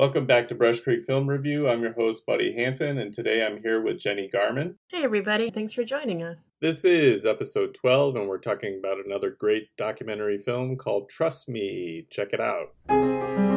Welcome back to Brush Creek Film Review. I'm your host, Buddy Hanson, and today I'm here with Jenny Garman. Hey, everybody. Thanks for joining us. This is episode 12, and we're talking about another great documentary film called Trust Me. Check it out.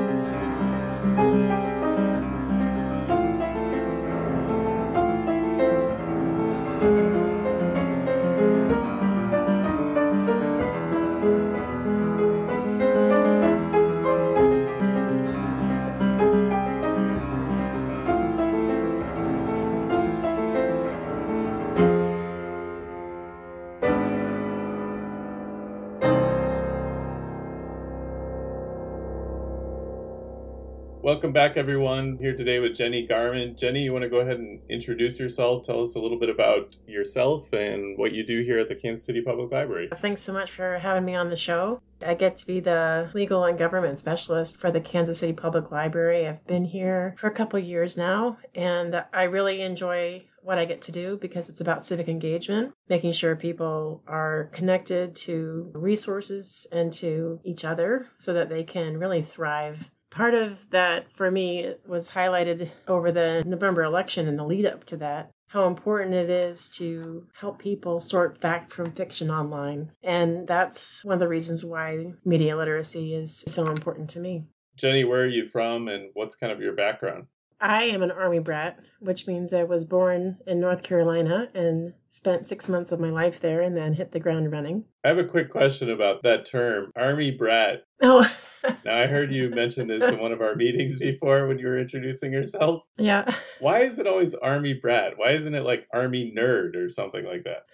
Welcome back, everyone. Here today with Jenny Garman. Jenny, you want to go ahead and introduce yourself? Tell us a little bit about yourself and what you do here at the Kansas City Public Library. Thanks so much for having me on the show. I get to be the legal and government specialist for the Kansas City Public Library. I've been here for a couple years now, and I really enjoy what I get to do because it's about civic engagement, making sure people are connected to resources and to each other so that they can really thrive part of that for me was highlighted over the November election and the lead up to that. How important it is to help people sort fact from fiction online. And that's one of the reasons why media literacy is so important to me. Jenny, where are you from and what's kind of your background? I am an Army brat, which means I was born in North Carolina and spent six months of my life there and then hit the ground running. I have a quick question about that term, Army brat. Oh. now, I heard you mention this in one of our meetings before when you were introducing yourself. Yeah. Why is it always Army brat? Why isn't it like Army nerd or something like that?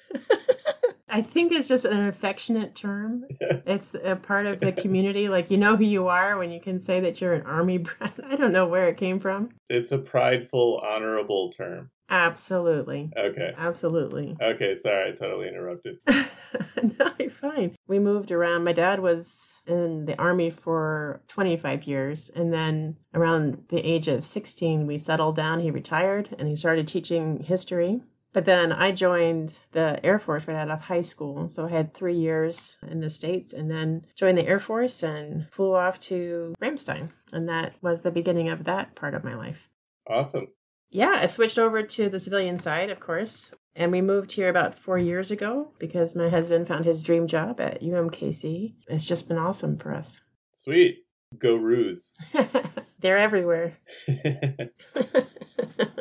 I think it's just an affectionate term. Yeah. It's a part of the community. Like, you know who you are when you can say that you're an army brat. I don't know where it came from. It's a prideful, honorable term. Absolutely. Okay. Absolutely. Okay, sorry, I totally interrupted. no, you're fine. We moved around. My dad was in the army for 25 years. And then around the age of 16, we settled down. He retired and he started teaching history. But then I joined the Air Force right out of high school. So I had three years in the States and then joined the Air Force and flew off to Ramstein. And that was the beginning of that part of my life. Awesome. Yeah, I switched over to the civilian side, of course. And we moved here about four years ago because my husband found his dream job at UMKC. It's just been awesome for us. Sweet. Go Roos. They're everywhere.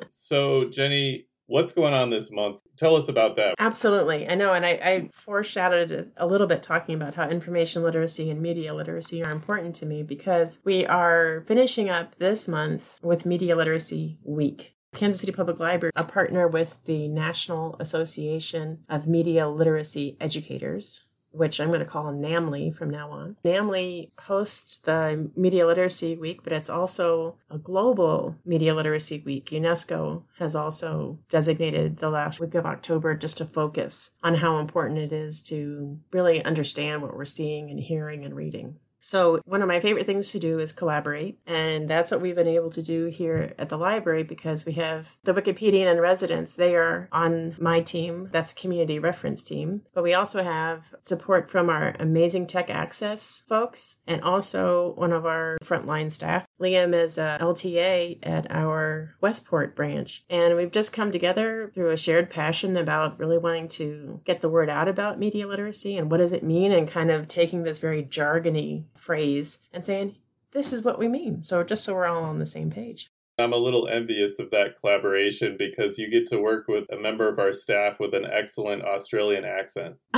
so, Jenny, What's going on this month? Tell us about that. Absolutely. I know. And I, I, foreshadowed it a little bit talking about how information literacy and media literacy are important to me because we are finishing up this month with Media Literacy Week. Kansas City Public Library, a partner with the National Association of Media Literacy Educators, which I'm going to call NAMLE from now on. NAMLE hosts the Media Literacy Week, but it's also a global Media Literacy Week. UNESCO has also designated the last week of October just to focus on how important it is to really understand what we're seeing and hearing and reading. So, one of my favorite things to do is collaborate. And that's what we've been able to do here at the library because we have the Wikipedian in residence. They are on my team. That's a community reference team. But we also have support from our amazing tech access folks and also one of our frontline staff. Liam is a LTA at our Westport branch. And we've just come together through a shared passion about really wanting to get the word out about media literacy and what does it mean and kind of taking this very jargony phrase and saying, this is what we mean. So just so we're all on the same page. I'm a little envious of that collaboration because you get to work with a member of our staff with an excellent Australian accent.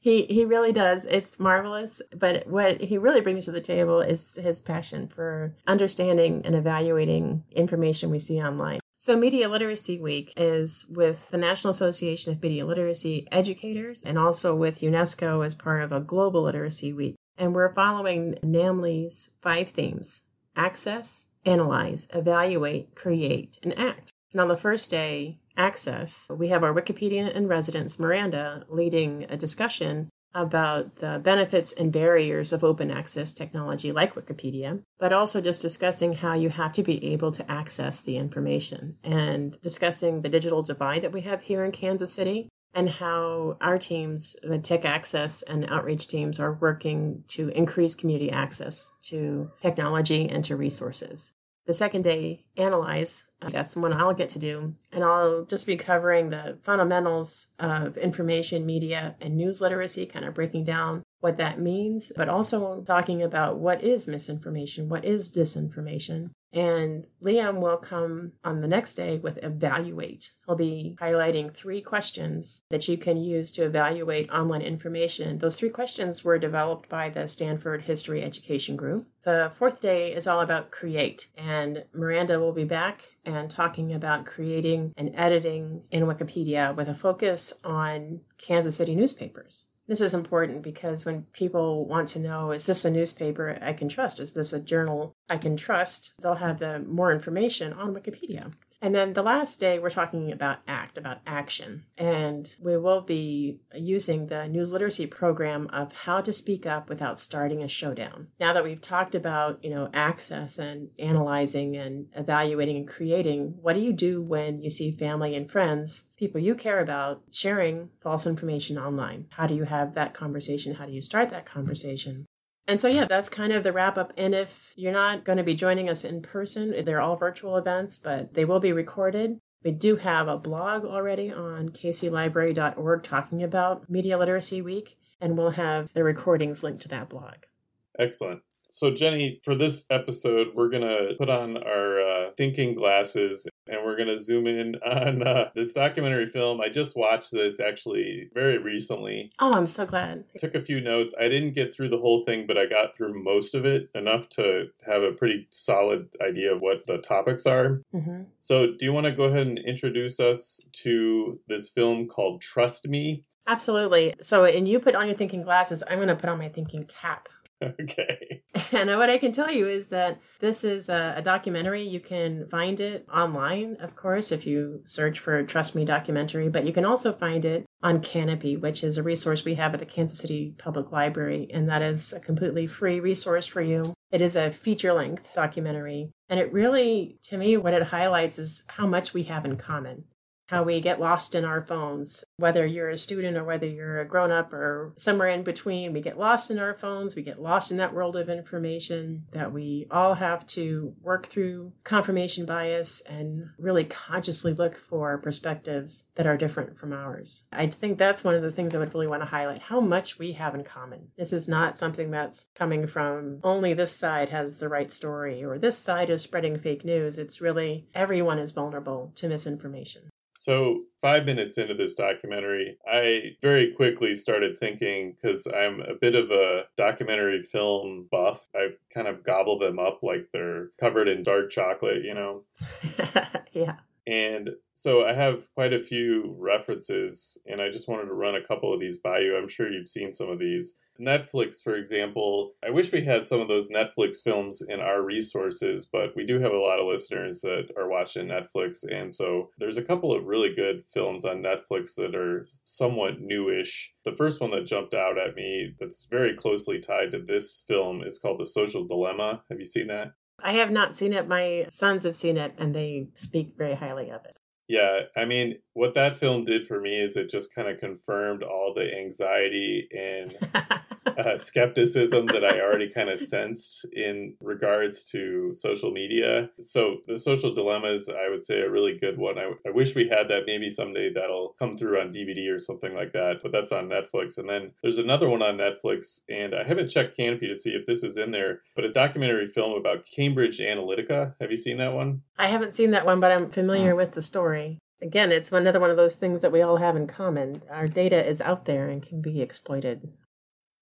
he he really does. It's marvelous. But what he really brings to the table is his passion for understanding and evaluating information we see online. So, Media Literacy Week is with the National Association of Media Literacy Educators and also with UNESCO as part of a Global Literacy Week. And we're following NAMLE's five themes access, analyze, evaluate, create, and act. And on the first day, access, we have our Wikipedian in residence, Miranda, leading a discussion about the benefits and barriers of open access technology like Wikipedia, but also just discussing how you have to be able to access the information and discussing the digital divide that we have here in Kansas City and how our teams, the tech access and outreach teams, are working to increase community access to technology and to resources. The second day, analyze, uh, that's the one I'll get to do, and I'll just be covering the fundamentals of information, media, and news literacy, kind of breaking down what that means, but also talking about what is misinformation, what is disinformation, and Liam will come on the next day with evaluate. He'll be highlighting three questions that you can use to evaluate online information. Those three questions were developed by the Stanford History Education Group. The fourth day is all about create, and Miranda will be back and talking about creating and editing in Wikipedia with a focus on Kansas City newspapers. This is important because when people want to know, is this a newspaper I can trust? Is this a journal I can trust? They'll have the more information on Wikipedia. And then the last day, we're talking about ACT, about action. And we will be using the news literacy program of how to speak up without starting a showdown. Now that we've talked about, you know, access and analyzing and evaluating and creating, what do you do when you see family and friends, people you care about, sharing false information online? How do you have that conversation? How do you start that conversation? And so, yeah, that's kind of the wrap up. And if you're not going to be joining us in person, they're all virtual events, but they will be recorded. We do have a blog already on kclibrary.org talking about Media Literacy Week, and we'll have the recordings linked to that blog. Excellent. So, Jenny, for this episode, we're going to put on our uh, thinking glasses and we're going to zoom in on uh, this documentary film. I just watched this actually very recently. Oh, I'm so glad. Took a few notes. I didn't get through the whole thing, but I got through most of it enough to have a pretty solid idea of what the topics are. Mm-hmm. So, do you want to go ahead and introduce us to this film called Trust Me? Absolutely. So, and you put on your thinking glasses, I'm going to put on my thinking cap. Okay. And what I can tell you is that this is a, a, documentary. You can find it online, of course, if you search for Trust Me documentary, but you can also find it on Kanopy, which is a resource we have at the Kansas City Public Library. And that is a completely free resource for you. It is a feature length documentary. And it really, to me, what it highlights is how much we have in common how we get lost in our phones. Whether you're a student or whether you're a grown up or somewhere in between, we get lost in our phones. We get lost in that world of information that we all have to work through confirmation bias and really consciously look for perspectives that are different from ours. I think that's one of the things I would really want to highlight how much we have in common. This is not something that's coming from only this side has the right story or this side is spreading fake news. It's really everyone is vulnerable to misinformation. So, five minutes into this documentary, I very quickly started thinking because I'm a bit of a documentary film buff. I kind of gobble them up like they're covered in dark chocolate, you know? yeah. And so I have quite a few references, and I just wanted to run a couple of these by you. I'm sure you've seen some of these. Netflix, for example, I wish we had some of those Netflix films in our resources, but we do have a lot of listeners that are watching Netflix. And so there's a couple of really good films on Netflix that are somewhat newish. The first one that jumped out at me that's very closely tied to this film is called The Social Dilemma. Have you seen that? I have not seen it. My sons have seen it and they speak very highly of it. Yeah, I mean, what that film did for me is it just kind of confirmed all the anxiety and uh, skepticism that I already kind of sensed in regards to social media. So, the social dilemmas, I would say, a really good one. I, I wish we had that. Maybe someday that'll come through on DVD or something like that, but that's on Netflix. And then there's another one on Netflix, and I haven't checked Kanopy to see if this is in there, but a documentary film about Cambridge Analytica. Have you seen that one? I haven't seen that one, but I'm familiar with the story again, it's another one of those things that we all have in common. Our data is out there and can be exploited.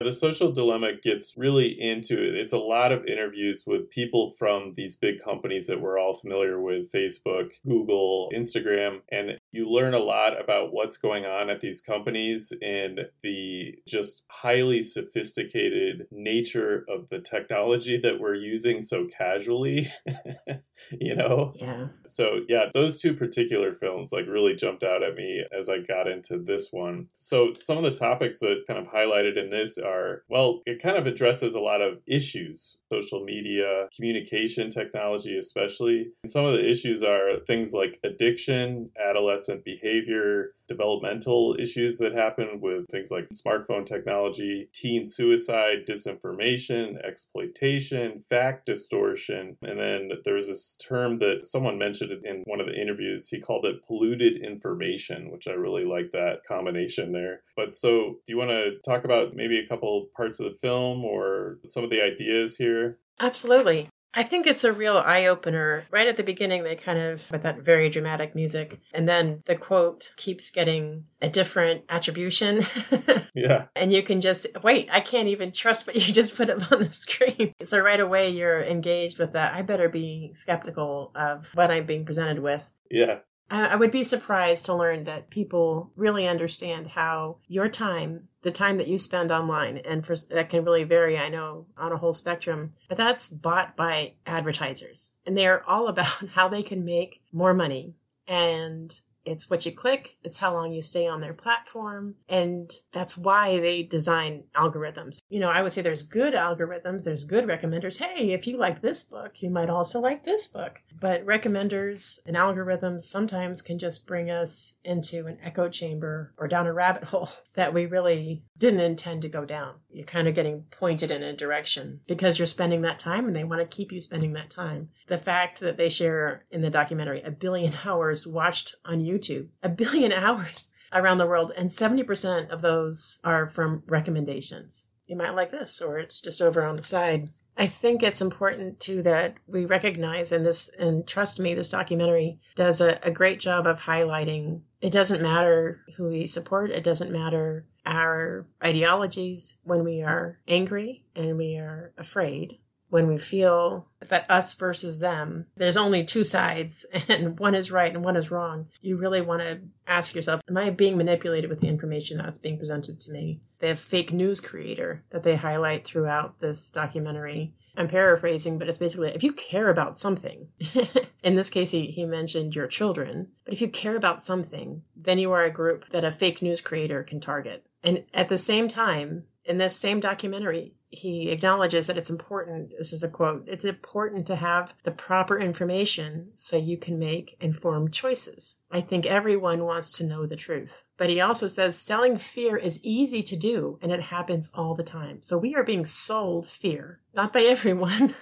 The social dilemma gets really into it. It's a lot of interviews with people from these big companies that we're all familiar with Facebook, Google, Instagram, and you learn a lot about what's going on at these companies and the just highly sophisticated nature of the technology that we're using so casually. you know? Yeah. So, yeah, those two particular films like really jumped out at me as I got into this one. So, some of the topics that kind of highlighted in this are well, it kind of addresses a lot of issues social media, communication technology, especially. And some of the issues are things like addiction, adolescent adolescent behavior, developmental issues that happen with things like smartphone technology, teen suicide, disinformation, exploitation, fact distortion. And then there's this term that someone mentioned in one of the interviews. He called it polluted information, which I really like that combination there. But so, do you want to talk about maybe a couple parts of the film or some of the ideas here? Absolutely. I think it's a real eye opener. Right at the beginning, they kind of, with that very dramatic music, and then the quote keeps getting a different attribution. yeah. And you can just, wait, I can't even trust what you just put up on the screen. So right away, you're engaged with that. I better be skeptical of what I'm being presented with. Yeah. I would be surprised to learn that people really understand how your time, the time that you spend online, and for, that can really vary, I know, on a whole spectrum, but that's bought by advertisers. And they're all about how they can make more money. And it's what you click, it's how long you stay on their platform, and that's why they design algorithms. You know, I would say there's good algorithms, there's good recommenders. Hey, if you like this book, you might also like this book. But recommenders and algorithms sometimes can just bring us into an echo chamber or down a rabbit hole that we really didn't intend to go down. You're kind of getting pointed in a direction because you're spending that time and they want to keep you spending that time. The fact that they share in the documentary a billion hours watched on YouTube, a billion hours around the world, and 70% of those are from recommendations. You might like this, or it's just over on the side. I think it's important too that we recognize and this and trust me, this documentary does a, a great job of highlighting it doesn't matter who we support, it doesn't matter our ideologies when we are angry and we are afraid when we feel that us versus them, there's only two sides and one is right and one is wrong, you really want to ask yourself, am I being manipulated with the information that's being presented to me? They have fake news creator that they highlight throughout this documentary. I'm paraphrasing, but it's basically if you care about something, in this case, he, he mentioned your children, but if you care about something, then you are a group that a fake news creator can target. And at the same time, in this same documentary, he acknowledges that it's important. This is a quote. It's important to have the proper information so you can make informed choices. I think everyone wants to know the truth. But he also says selling fear is easy to do and it happens all the time. So we are being sold fear, not by everyone,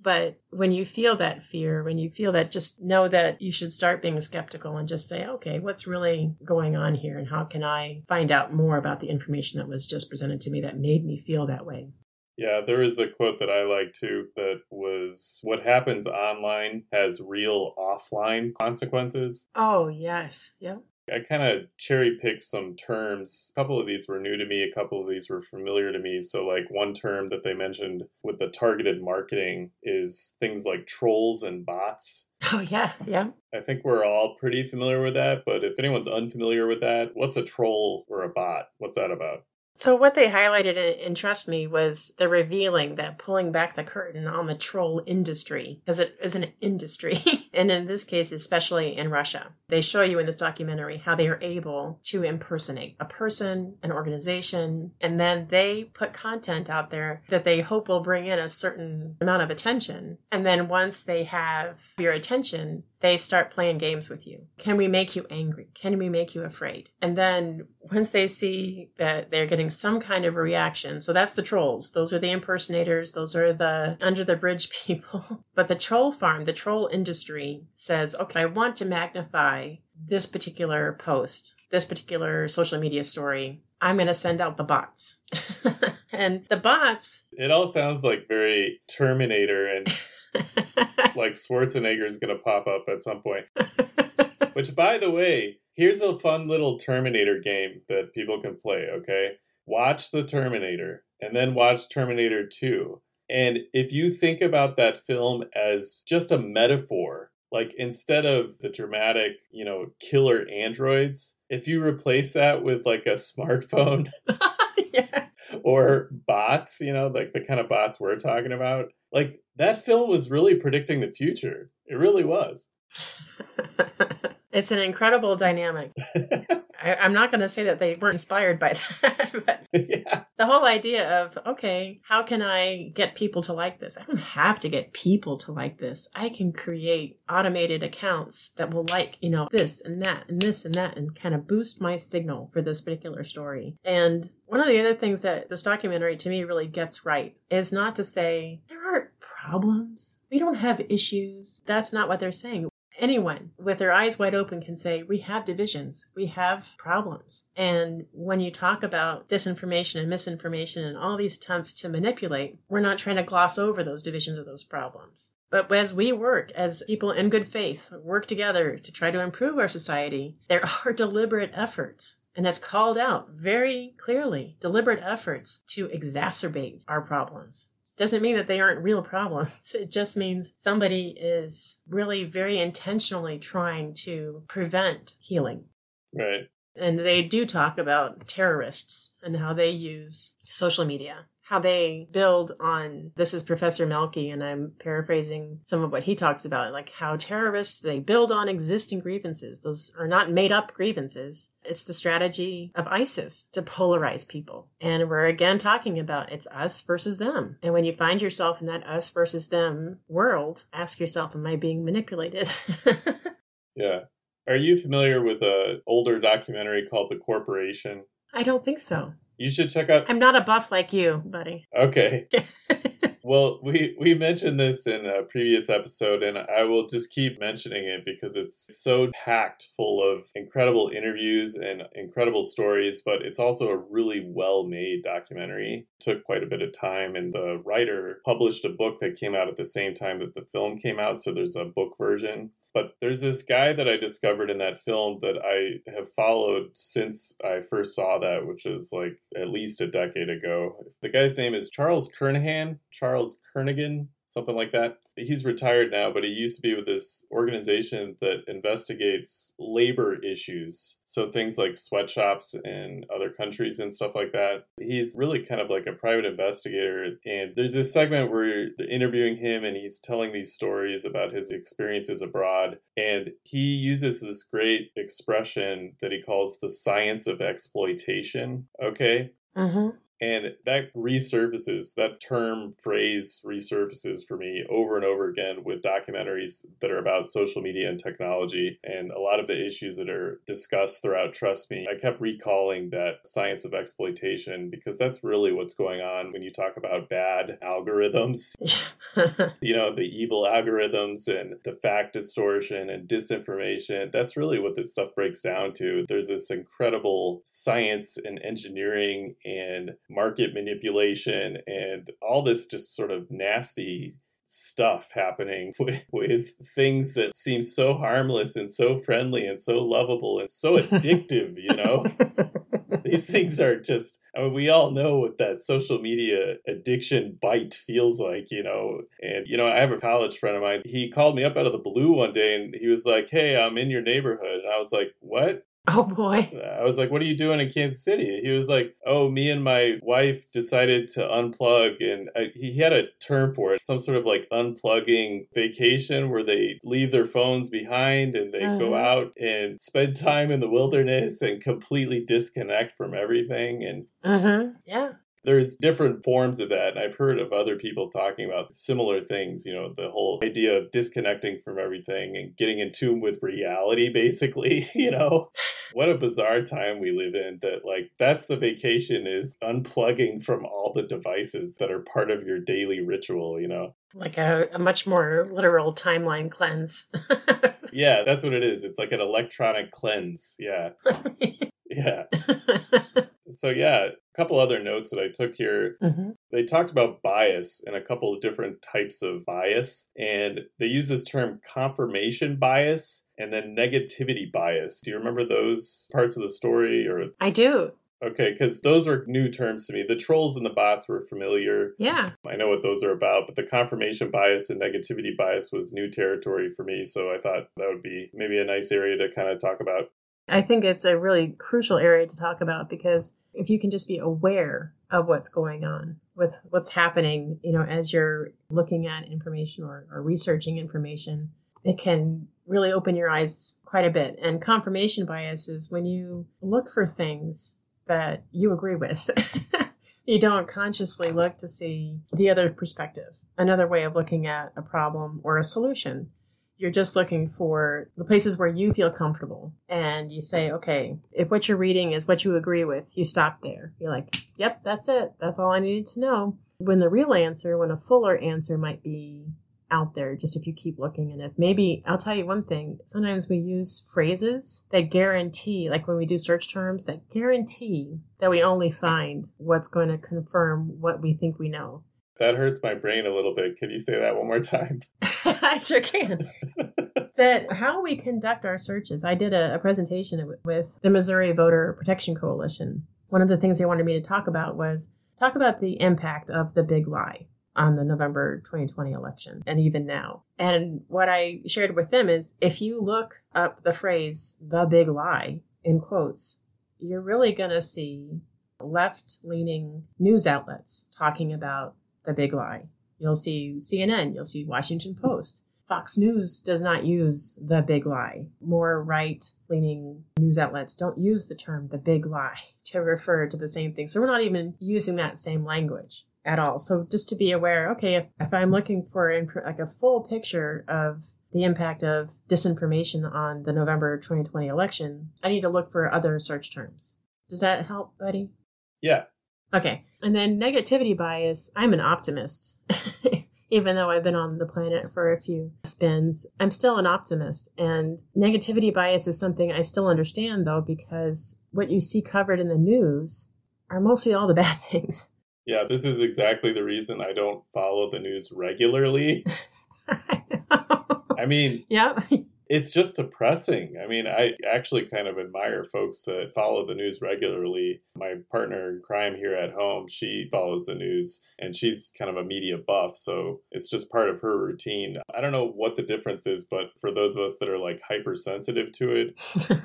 but when you feel that fear, when you feel that, just know that you should start being skeptical and just say, okay, what's really going on here? And how can I find out more about the information that was just presented to me that made me feel that way? Yeah, there is a quote that I like too that was what happens online has real offline consequences. Oh, yes. Yep. I kind of cherry picked some terms. A couple of these were new to me, a couple of these were familiar to me. So, like, one term that they mentioned with the targeted marketing is things like trolls and bots. Oh, yeah, yeah. I think we're all pretty familiar with that, but if anyone's unfamiliar with that, what's a troll or a bot? What's that about? So what they highlighted and Trust Me was the revealing that pulling back the curtain on the troll industry, because it is an industry, and in this case, especially in Russia. They show you in this documentary how they are able to impersonate a person, an organization, and then they put content out there that they hope will bring in a certain amount of attention. And then once they have your attention, they start playing games with you. Can we make you angry? Can we make you afraid? And then once they see that they're getting some kind of a reaction, so that's the trolls. Those are the impersonators. Those are the under the bridge people. but the troll farm, the troll industry says, okay, I want to magnify this particular post, this particular social media story. I'm going to send out the bots. and the bots. It all sounds like very Terminator and like Schwarzenegger is going to pop up at some point. Which, by the way, here's a fun little Terminator game that people can play, okay? Watch the Terminator and then watch Terminator 2. And if you think about that film as just a metaphor, like instead of the dramatic, you know, killer androids, if you replace that with like a smartphone yeah. Or bots, you know, like the kind of bots we're talking about, like that film was really predicting the future. It really was. it's an incredible dynamic. I, am not going to say that they weren't inspired by that, but yeah. the whole idea of, okay, how can I get people to like this? I don't have to get people to like this. I can create automated accounts that will like, you know, this and that and this and that and kind of boost my signal for this particular story. And one of the other things that this documentary to me really gets right is not to say there aren't problems. We don't have issues. That's not what they're saying anyone with their eyes wide open can say, we have divisions, we have problems. And when you talk about disinformation and misinformation and all these attempts to manipulate, we're not trying to gloss over those divisions or those problems. But as we work, as people in good faith work together to try to improve our society, there are deliberate efforts. And that's called out very clearly deliberate efforts to exacerbate our problems doesn't mean that they aren't real problems. It just means somebody is really very intentionally trying to prevent healing. Right. And they do talk about terrorists and how they use social media how they build on this is Professor Melky, and I'm paraphrasing some of what he talks about, like how terrorists they build on existing grievances. Those are not made up grievances. It's the strategy of ISIS to polarize people. And we're again talking about it's us versus them. And when you find yourself in that us versus them world, ask yourself, am I being manipulated? yeah. Are you familiar with an older documentary called The Corporation? I don't think so. You should check out. I'm not a buff like you, buddy. Okay. well, we we mentioned this in a previous episode, and I will just keep mentioning it because it's so packed full of incredible interviews and incredible stories. But it's also a really well made documentary. It took quite a bit of time, and the writer published a book that came out at the same time that the film came out. So there's a book version but there's this guy that I discovered in that film that I have followed since I first saw that, which is like at least a decade ago. The guy's name is Charles Kernaghan, Charles Kernaghan, something like that he's retired now, but he used to be with this organization that investigates labor issues. So things like sweatshops in other countries and stuff like that. He's really kind of like a private investigator. And there's this segment where they're interviewing him and he's telling these stories about his experiences abroad. And he uses this great expression that he calls the science of exploitation. Okay. Mm-hmm. And that resurfaces, that term phrase resurfaces for me over and over again with documentaries that are about social media and technology and a lot of the issues that are discussed throughout Trust Me. I kept recalling that science of exploitation because that's really what's going on when you talk about bad algorithms. you know, the evil algorithms and the fact distortion and disinformation. That's really what this stuff breaks down to. There's this incredible science and engineering and market manipulation and all this just sort of nasty stuff happening with, with things that seem so harmless and so friendly and so lovable and so addictive, you know? These things are just, I mean, we all know what that social media addiction bite feels like, you know? And, you know, I have a college friend of mine. He called me up out of the blue one day and he was like, Hey, I'm in your neighborhood. And I was like, What? Oh boy. I was like, what are you doing in Kansas City? He was like, oh, me and my wife decided to unplug. And I, he had a term for it, some sort of like unplugging vacation where they leave their phones behind and they uh-huh. go out and spend time in the wilderness and completely disconnect from everything. And uh-huh. yeah there's different forms of that. And I've heard of other people talking about similar things, you know, the whole idea of disconnecting from everything and getting in tune with reality, basically, you know. What a bizarre time we live in that, like, that's the vacation is unplugging from all the devices that are part of your daily ritual, you know. Like a, a much more literal timeline cleanse. yeah, that's what it is. It's like an electronic cleanse. Yeah. yeah. So yeah, a couple other notes that I took here. Mm-hmm. They talked about bias and a couple of different types of bias, and they use this term confirmation bias and then negativity bias. Do you remember those parts of the story? Or I do. Okay, because those are new terms to me. The trolls and the bots were familiar. Yeah. I know what those are about, but the confirmation bias and negativity bias was new territory for me. So I thought that would be maybe a nice area to kind of talk about. I think it's a really crucial area to talk about because if you can just be aware of what's going on with what's happening, you know, as you're looking at information or, or researching information, it can really open your eyes quite a bit. And confirmation bias is when you look for things that you agree with. you don't consciously look to see the other perspective, another way of looking at a problem or a solution. You're just looking for the places where you feel comfortable. And you say, okay, if what you're reading is what you agree with, you stop there. You're like, yep, that's it. That's all I needed to know. When the real answer, when a fuller answer might be out there just if you keep looking and if maybe I'll tell you one thing sometimes we use phrases that guarantee like when we do search terms that guarantee that we only find what's going to confirm what we think we know that hurts my brain a little bit can you say that one more time I sure can that how we conduct our searches I did a, a presentation with the Missouri Voter Protection Coalition one of the things they wanted me to talk about was talk about the impact of the big lie on the November 2020 election and even now. And what I shared with them is if you look up the phrase the big lie in quotes, you're really going to see left leaning news outlets talking about the big lie. You'll see CNN, you'll see Washington Post. Fox News does not use the big lie. More right leaning news outlets don't use the term the big lie to refer to the same thing. So we're not even using that same language at all. So just to be aware, okay, if, if I'm looking for imp- like a full picture of the impact of disinformation on the November 2020 election, I need to look for other search terms. Does that help, buddy? Yeah. Okay. And then negativity bias, I'm an optimist. Even though I've been on the planet for a few spins, I'm still an optimist. And negativity bias is something I still understand, though, because what you see covered in the news are mostly all the bad things. Yeah, this is exactly the reason I don't follow the news regularly. I mean, yeah it's just depressing. I mean, I actually kind of admire folks that follow the news regularly. My partner in crime here at home, she follows the news and she's kind of a media buff. So it's just part of her routine. I don't know what the difference is, but for those of us that are like hypersensitive to it,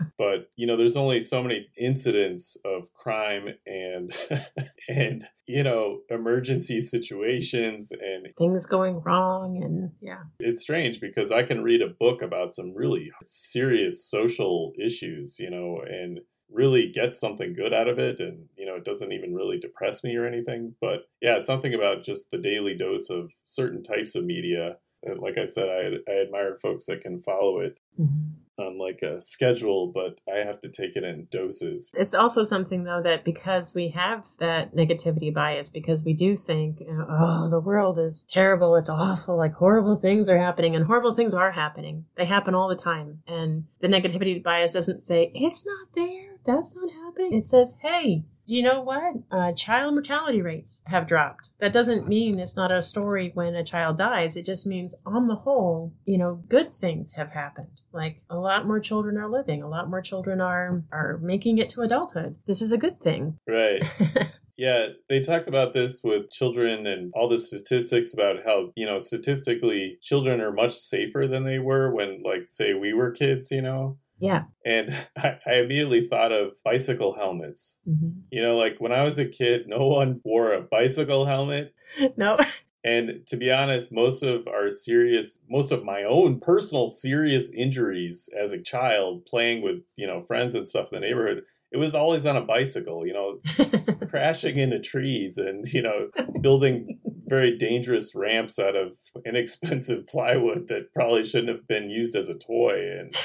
but you know, there's only so many incidents of crime and, and, you know, emergency situations and things going wrong. And yeah, it's strange because I can read a book about some really serious social issues, you know, and really get something good out of it and you know it doesn't even really depress me or anything but yeah something about just the daily dose of certain types of media and like i said i, I admire folks that can follow it mm-hmm on like a schedule, but I have to take it in doses. It's also something though that because we have that negativity bias, because we do think, oh, the world is terrible, it's awful, like horrible things are happening, and horrible things are happening. They happen all the time. And the negativity bias doesn't say, it's not there, that's not happening. It says, hey, you know what? Uh, child mortality rates have dropped. That doesn't mean it's not a story when a child dies. It just means, on the whole, you know, good things have happened. Like a lot more children are living, a lot more children are are making it to adulthood. This is a good thing. Right. Yeah, they talked about this with children and all the statistics about how, you know, statistically, children are much safer than they were when, like, say, we were kids, you know? Yeah. And I, I immediately thought of bicycle helmets. Mm-hmm. You know, like when I was a kid, no one wore a bicycle helmet. No. And to be honest, most of our serious, most of my own personal serious injuries as a child playing with, you know, friends and stuff in the neighborhood, it was always on a bicycle, you know, crashing into trees and, you know, building very dangerous ramps out of inexpensive plywood that probably shouldn't have been used as a toy. And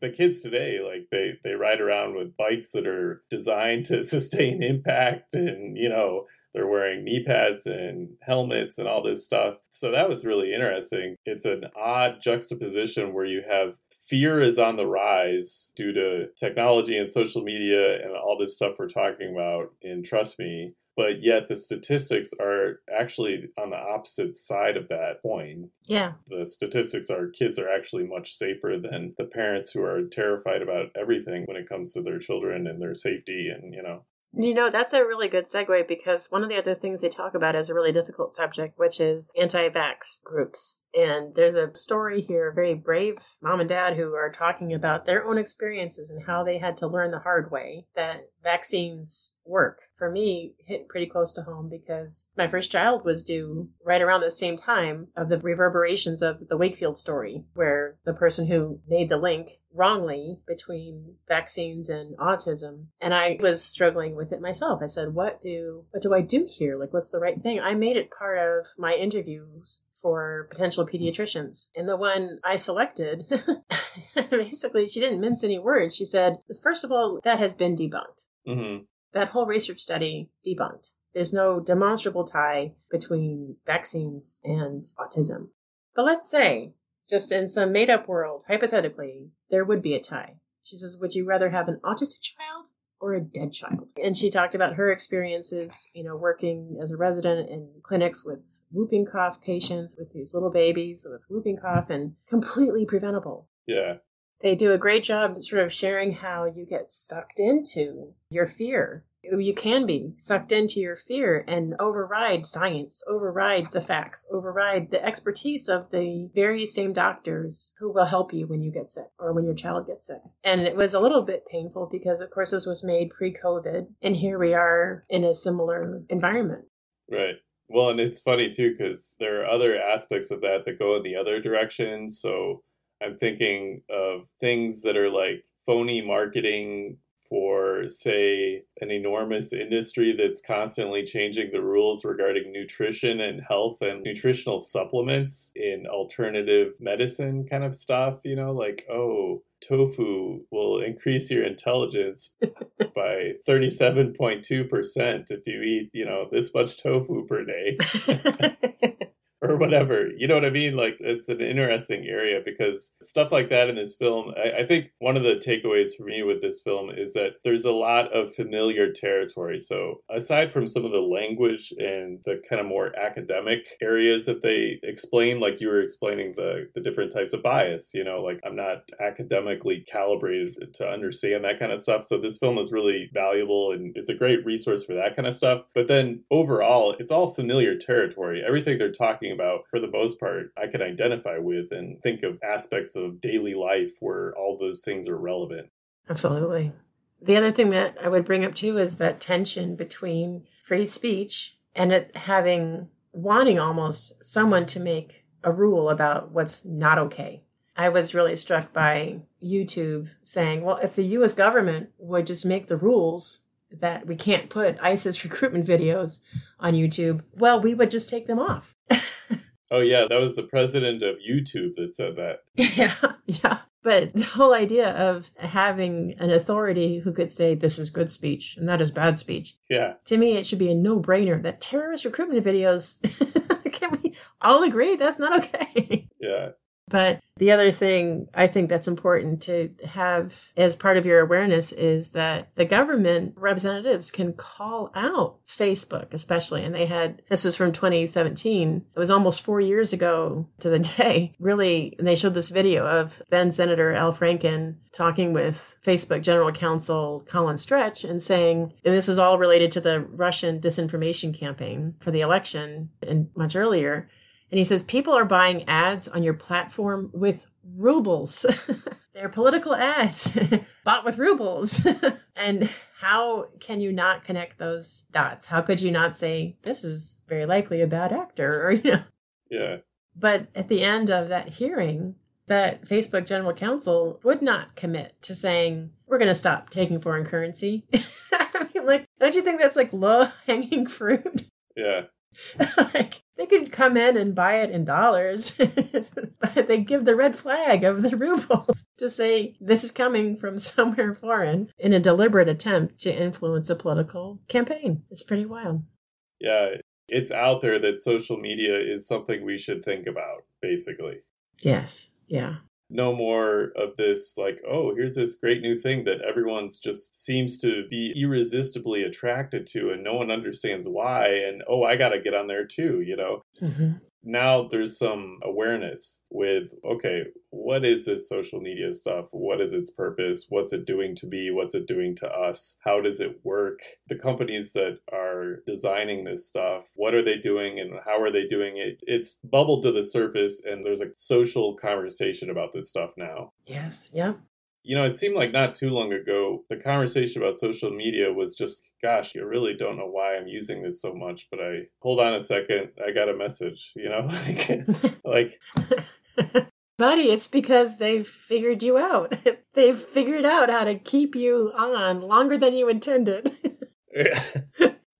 the kids today like they they ride around with bikes that are designed to sustain impact and you know they're wearing knee pads and helmets and all this stuff. So that was really interesting. It's an odd juxtaposition where you have fear is on the rise due to technology and social media and all this stuff we're talking about. And trust me but yet the statistics are actually on the opposite side of that coin. Yeah. The statistics are kids are actually much safer than the parents who are terrified about everything when it comes to their children and their safety and, you know. You know, that's a really good segue because one of the other things they talk about is a really difficult subject, which is anti vax groups And there's a story here, very brave mom and dad who are talking about their own experiences and how they had to learn the hard way that vaccines work. For me, hit pretty close to home because my first child was due right around the same time of the reverberations of the Wakefield story, where the person who made the link wrongly between vaccines and autism. And i was struggling with it myself. I said what do what do i do here? Like what's the right thing? I made it part of my interviews for potential pediatricians. And the one I selected, basically, she didn't mince any words. She said, first of all, that has been debunked. Mm-hmm. That whole research study debunked. There's no demonstrable tie between vaccines and autism. But let's say, just in some made up world, hypothetically, there would be a tie. She says, Would you rather have an autistic child or a dead child. And she talked about her experiences, you know, working as a resident in clinics with whooping cough patients, with these little babies with whooping cough, and completely preventable. Yeah. They do a great job sort of sharing how you get sucked into your fear you can be sucked into your fear and override science, override the facts, override the expertise of the very same doctors who will help you when you get sick or when your child gets sick. And it was a little bit painful because, of course, this was made pre COVID, and here we are in a similar environment. Right. Well, and it's funny too because there are other aspects of that that go in the other direction. So I'm thinking of things that are like phony marketing for, say, an enormous mm-hmm. industry that's constantly changing the rules regarding nutrition and health and nutritional supplements in alternative medicine kind of stuff, you know, like, oh, tofu will increase your intelligence by 37.2% if you eat, you know, this much tofu per day. whatever. You know what I mean? Like it's an interesting area because stuff like that in this film. I, I, think one of the takeaways for me with this film is that there's a lot of familiar territory. So aside from some of the language and the kind of more academic areas that they explain, like you were explaining the the different types of bias. You know, like I'm not academically calibrated to understand that kind of stuff. So this film is really valuable and it's a great resource for that kind of stuff. But then overall, it's all familiar territory. Everything they're talking talking about, for the most part, I could identify with and think of aspects of daily life where all those things are relevant. Absolutely. The other thing that I would bring up too is that tension between free speech and it having wanting almost someone to make a rule about what's not okay. I was really struck by YouTube saying, well, if the US government would just make the rules that we can't put ISIS recruitment videos on YouTube, well, we would just take them off. Oh yeah, that was the president of YouTube that said that. Yeah, yeah. But the whole idea of having an authority who could say this is good speech and that is bad speech. Yeah. To me, it should be a no-brainer that terrorist recruitment videos. can we all agree that's not okay? Yeah. But the other thing I think that's important to have as part of your awareness is that the government representatives can call out Facebook, especially. And they had, this was from 2017. It was almost four years ago to the day. Really, And they showed this video of then Senator Al Franken talking with Facebook General Counsel Colin Stretch and saying, and this is all related to the Russian disinformation campaign for the election and much earlier and he says, People are buying ads on your platform with rubles. They're political ads bought with rubles. and how can you not connect those dots? How could you not say, This is very likely a bad actor? Or, you know. Yeah. But at the end of that hearing, that Facebook general counsel would not commit to saying, We're going to stop taking foreign currency. I mean, like, don't you think that's like low hanging fruit? Yeah. like they could come in and buy it in dollars, but they give the red flag of the rubles to say this is coming from somewhere foreign in a deliberate attempt to influence a political campaign. It's pretty wild. Yeah, it's out there that social media is something we should think about, basically. Yes. Yeah no more of this like oh here's this great new thing that everyone's just seems to be irresistibly attracted to and no one understands why and oh i gotta get on there too you know mm-hmm. Now there's some awareness with okay what is this social media stuff? What is its purpose? What's it doing to me? What's it doing to us? How does it work? The companies that are designing this stuff what are they doing and how are they doing it? It's bubbled to the surface and there's a social conversation about this stuff now. Yes yep you know, it seemed like not too long ago, the conversation about social media was just, gosh, you really don't know why I'm using this so much. But I, hold on a second, I got a message, you know, like, like Buddy, it's because they've figured you out. they've figured out how to keep you on longer than you intended.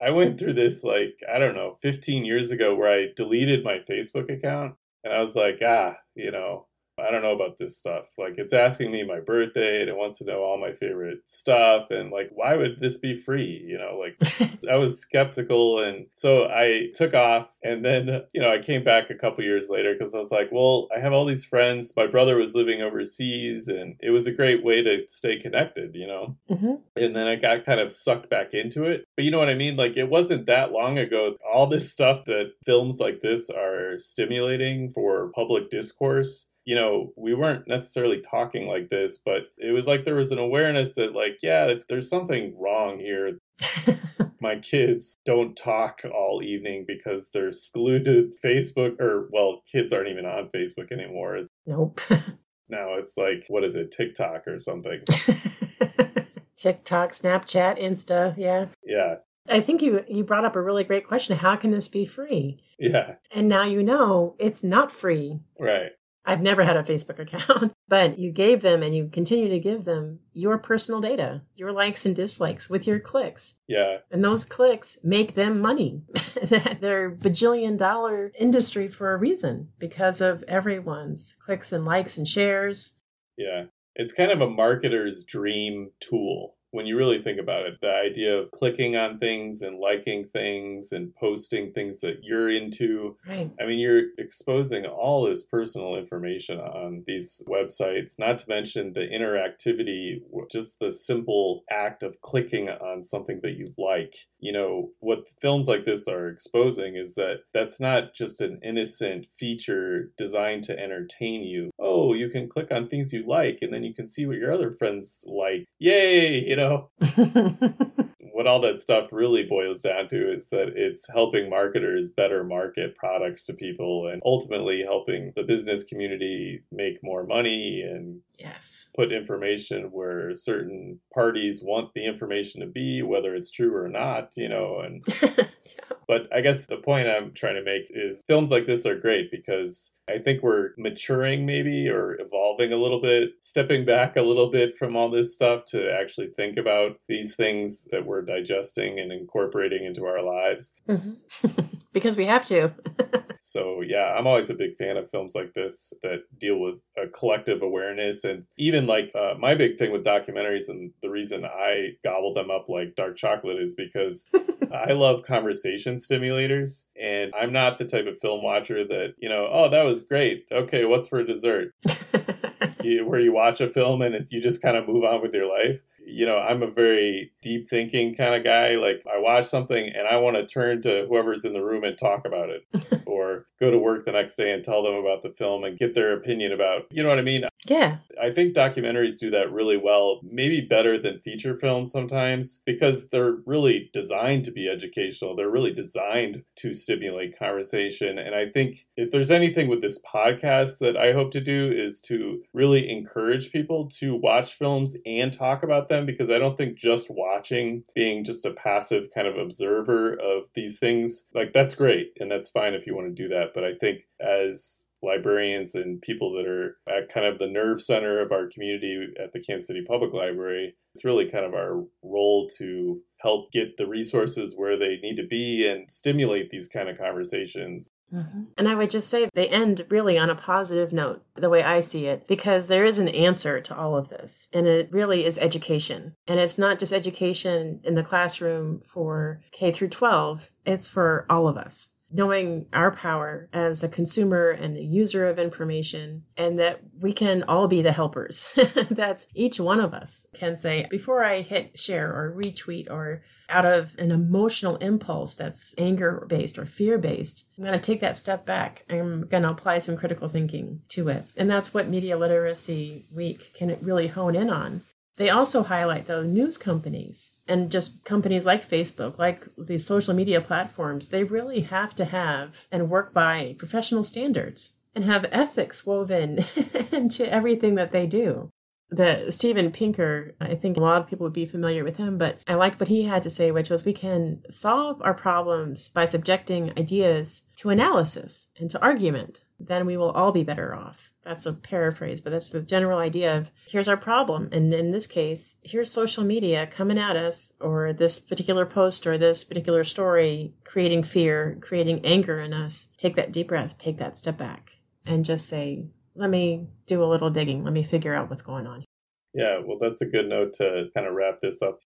I went through this like, I don't know, 15 years ago where I deleted my Facebook account and I was like, ah, you know, I don't know about this stuff. Like, it's asking me my birthday and it wants to know all my favorite stuff. And, like, why would this be free? You know, like, I was skeptical. And so I took off. And then, you know, I came back a couple years later because I was like, well, I have all these friends. My brother was living overseas and it was a great way to stay connected, you know? Mm-hmm. And then I got kind of sucked back into it. But you know what I mean? Like, it wasn't that long ago. All this stuff that films like this are stimulating for public discourse you know, we weren't necessarily talking like this, but it was like there was an awareness that, like, yeah, there's something wrong here. My kids don't talk all evening because they're glued to Facebook, or, well, kids aren't even on Facebook anymore. Nope. now it's like, what is it, TikTok or something? TikTok, Snapchat, Insta, yeah. Yeah. I think you you brought up a really great question. How can this be free? Yeah. And now you know it's not free. Right. I've never had a Facebook account, but you gave them and you continue to give them your personal data, your likes and dislikes with your clicks. Yeah. And those clicks make them money. They're bajillion dollar industry for a reason because of everyone's clicks and likes and shares. Yeah. It's kind of a marketer's dream tool when you really think about it, the idea of clicking on things and liking things and posting things that you're into. Right. I mean, you're exposing all this personal information on these websites, not to mention the interactivity, just the simple act of clicking on something that you like. You know, what films like this are exposing is that that's not just an innocent feature designed to entertain you. Oh, you can click on things you like and then you can see what your other friends like. Yay! Know? what all that stuff really boils down to is that it's helping marketers better market products to people and ultimately helping the business community make more money and yes put information where certain parties want the information to be whether it's true or not you know and but I guess the point I'm trying to make is films like this are great because I think we're maturing maybe or evolving a little bit, stepping back a little bit from all this stuff to actually think about these things that we're digesting and incorporating into our lives. Mm-hmm. because we have to. so, yeah, I'm always a big fan of films like this that deal with a collective awareness. And even like uh, my big thing with documentaries and the reason I gobble them up like dark chocolate is because I love conversation stimulators. And I'm not the type of film watcher that, you know, oh, that was great. Okay, what's for dessert? you, where you watch a film and it, you just kind of move on with your life you know, I'm a very deep thinking kind of guy. Like I watch something and I want to turn to whoever's in the room and talk about it or go to work the next day and tell them about the film and get their opinion about, you know what I mean? Yeah. I think documentaries do that really well, maybe better than feature films sometimes because they're really designed to be educational. They're really designed to stimulate conversation. And I think if there's anything with this podcast that I hope to do is to really encourage people to watch films and talk about them them because I don't think just watching, being just a passive kind of observer of these things, like that's great and that's fine if you want to do that. But I think as librarians and people that are at kind of the nerve center of our community at the Kansas City Public Library, it's really kind of our role to help get the resources where they need to be and stimulate these kind of conversations. Mm-hmm. And I would just say they end really on a positive note, the way I see it, because there is an answer to all of this. And it really is education. And it's not just education in the classroom for K through 12, it's for all of us. Knowing our power as a consumer and a user of information, and that we can all be the helpers. that each one of us can say, before I hit share or retweet or out of an emotional impulse that's anger based or fear based, I'm going to take that step back. I'm going to apply some critical thinking to it. And that's what Media Literacy Week can really hone in on. They also highlight, though, news companies and just companies like Facebook, like these social media platforms, they really have to have and work by professional standards and have ethics woven into everything that they do. The Steven Pinker, I think a lot of people would be familiar with him, but I liked what he had to say, which was we can solve our problems by subjecting ideas to analysis and to argument. Then we will all be better off that's a paraphrase, but that's the general idea of here's our problem. And in this case, here's social media coming at us, or this particular post or this particular story creating fear, creating anger in us. Take that deep breath, take that step back, and just say, let me do a little digging. Let me figure out what's going on. Yeah, well, that's a good note to kind of wrap this up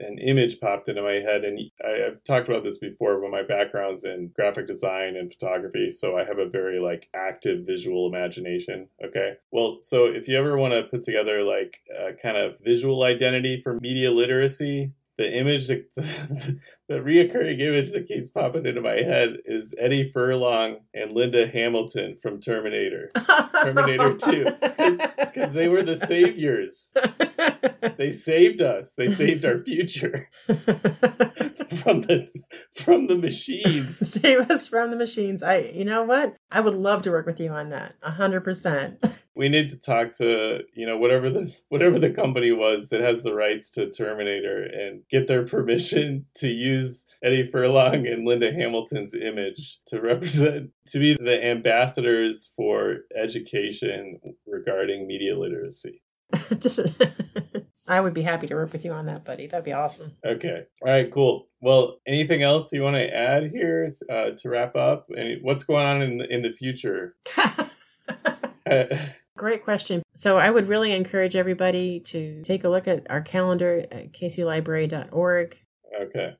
an image popped into my head and I, have talked about this before but my background's in graphic design and photography so i have a very like active visual imagination okay? Well so if you ever want to put together like a kind of visual identity for media literacy the image that the, the reoccurring image that keeps popping into my head is Eddie Furlong and Linda Hamilton from Terminator, Terminator Two, because they were the saviors. They saved us. They saved our future from the from the machines. Save us from the machines. I, you know what? I would love to work with you on that. A hundred percent we need to talk to you know whatever the whatever the company was that has the rights to Terminator and get their permission to use Eddie Furlong and Linda Hamilton's image to represent to be the ambassadors for education regarding media literacy. Just, I would be happy to work with you on that, buddy. That'd be awesome. Okay. All right. Cool. Well, anything else you want to add here uh, to wrap up? Any, what's going on in the, in the future? Great question. So I would really encourage everybody to take a look at our calendar at kclibrary.org. Okay.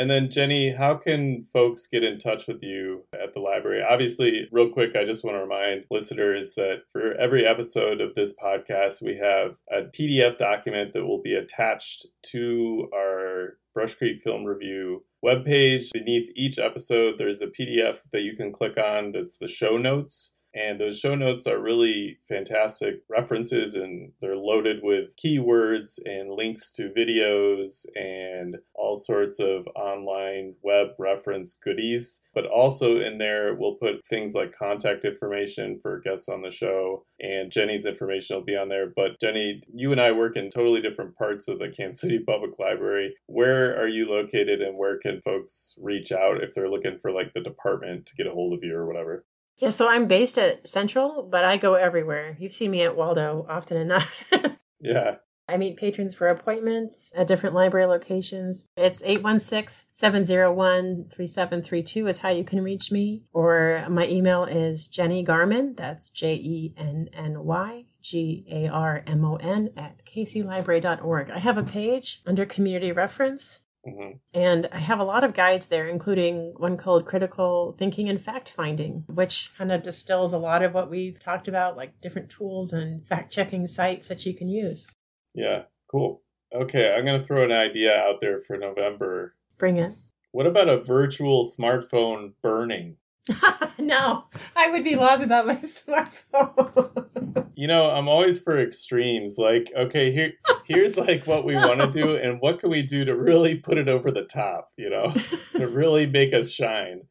And then, Jenny, how can folks get in touch with you at the library? Obviously, real quick, I just want to remind listeners that for every episode of this podcast, we have a PDF document that will be attached to our Brush Creek Film Review webpage. Beneath each episode, there's a PDF that you can click on that's the show notes. And those show notes are really fantastic references, and they're loaded with keywords and links to videos and all sorts of online web reference goodies. But also in there, we'll put things like contact information for guests on the show, and Jenny's information will be on there. But Jenny, you and I work in totally different parts of the Kansas City Public Library. Where are you located, and where can folks reach out if they're looking for like the department to get a hold of you or whatever? Yeah, so I'm based at Central, but I go everywhere. You've seen me at Waldo often enough. yeah. I meet patrons for appointments at different library locations. It's 816-701-3732 is how you can reach me. Or my email is Jenny Garmon. that's J-E-N-N-Y G A R M O N at kclibrary.org. I have a page under community reference Mm-hmm. And I have a lot of guides there, including one called Critical Thinking and Fact Finding, which kind of distills a lot of what we've talked about, like different tools and fact checking sites that you can use. Yeah, cool. Okay, I'm going to throw an idea out there for November. Bring it. What about a virtual smartphone burning? no, I would be lost without my smartphone. you know, I'm always for extremes. Like, okay, here, here's like what we want to do, and what can we do to really put it over the top? You know, to really make us shine.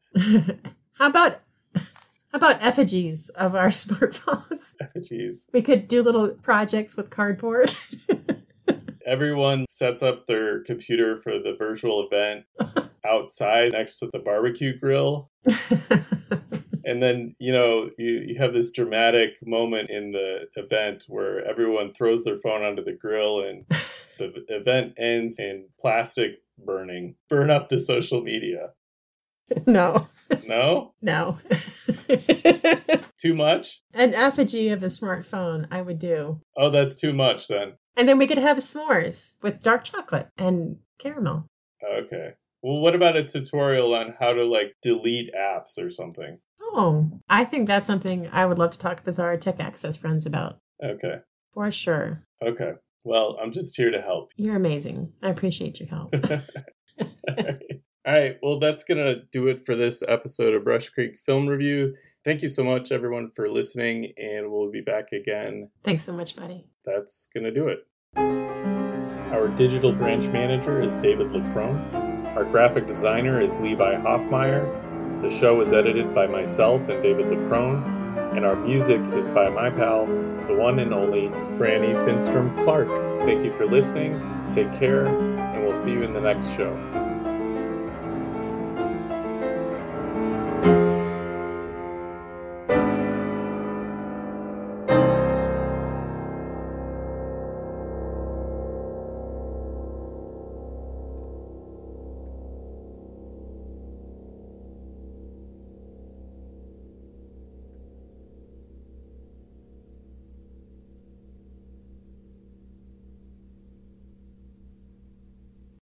How about how about effigies of our smartphones? Effigies. We could do little projects with cardboard. Everyone sets up their computer for the virtual event outside next to the barbecue grill. and then, you know, you, you have this dramatic moment in the event where everyone throws their phone onto the grill and the event ends in plastic burning. Burn up the social media. No. No? No. too much? An effigy of a smartphone, I would do. Oh, that's too much then. And then we could have s'mores with dark chocolate and caramel. Okay. Well, what about a tutorial on how to like delete apps or something? Oh, I think that's something I would love to talk with our tech access friends about. Okay. For sure. Okay. Well, I'm just here to help. You're amazing. I appreciate your help. All right. Well, that's going to do it for this episode of Brush Creek Film Review. Thank you so much, everyone, for listening, and we'll be back again. Thanks so much, buddy. That's going to do it. Our digital branch manager is David Leckrone. Our graphic designer is Levi Hoffmeyer. The show is edited by myself and David Leckrone, and our music is by my pal, the one and only Franny Finstrom Clark. Thank you for listening. Take care, and we'll see you in the next show.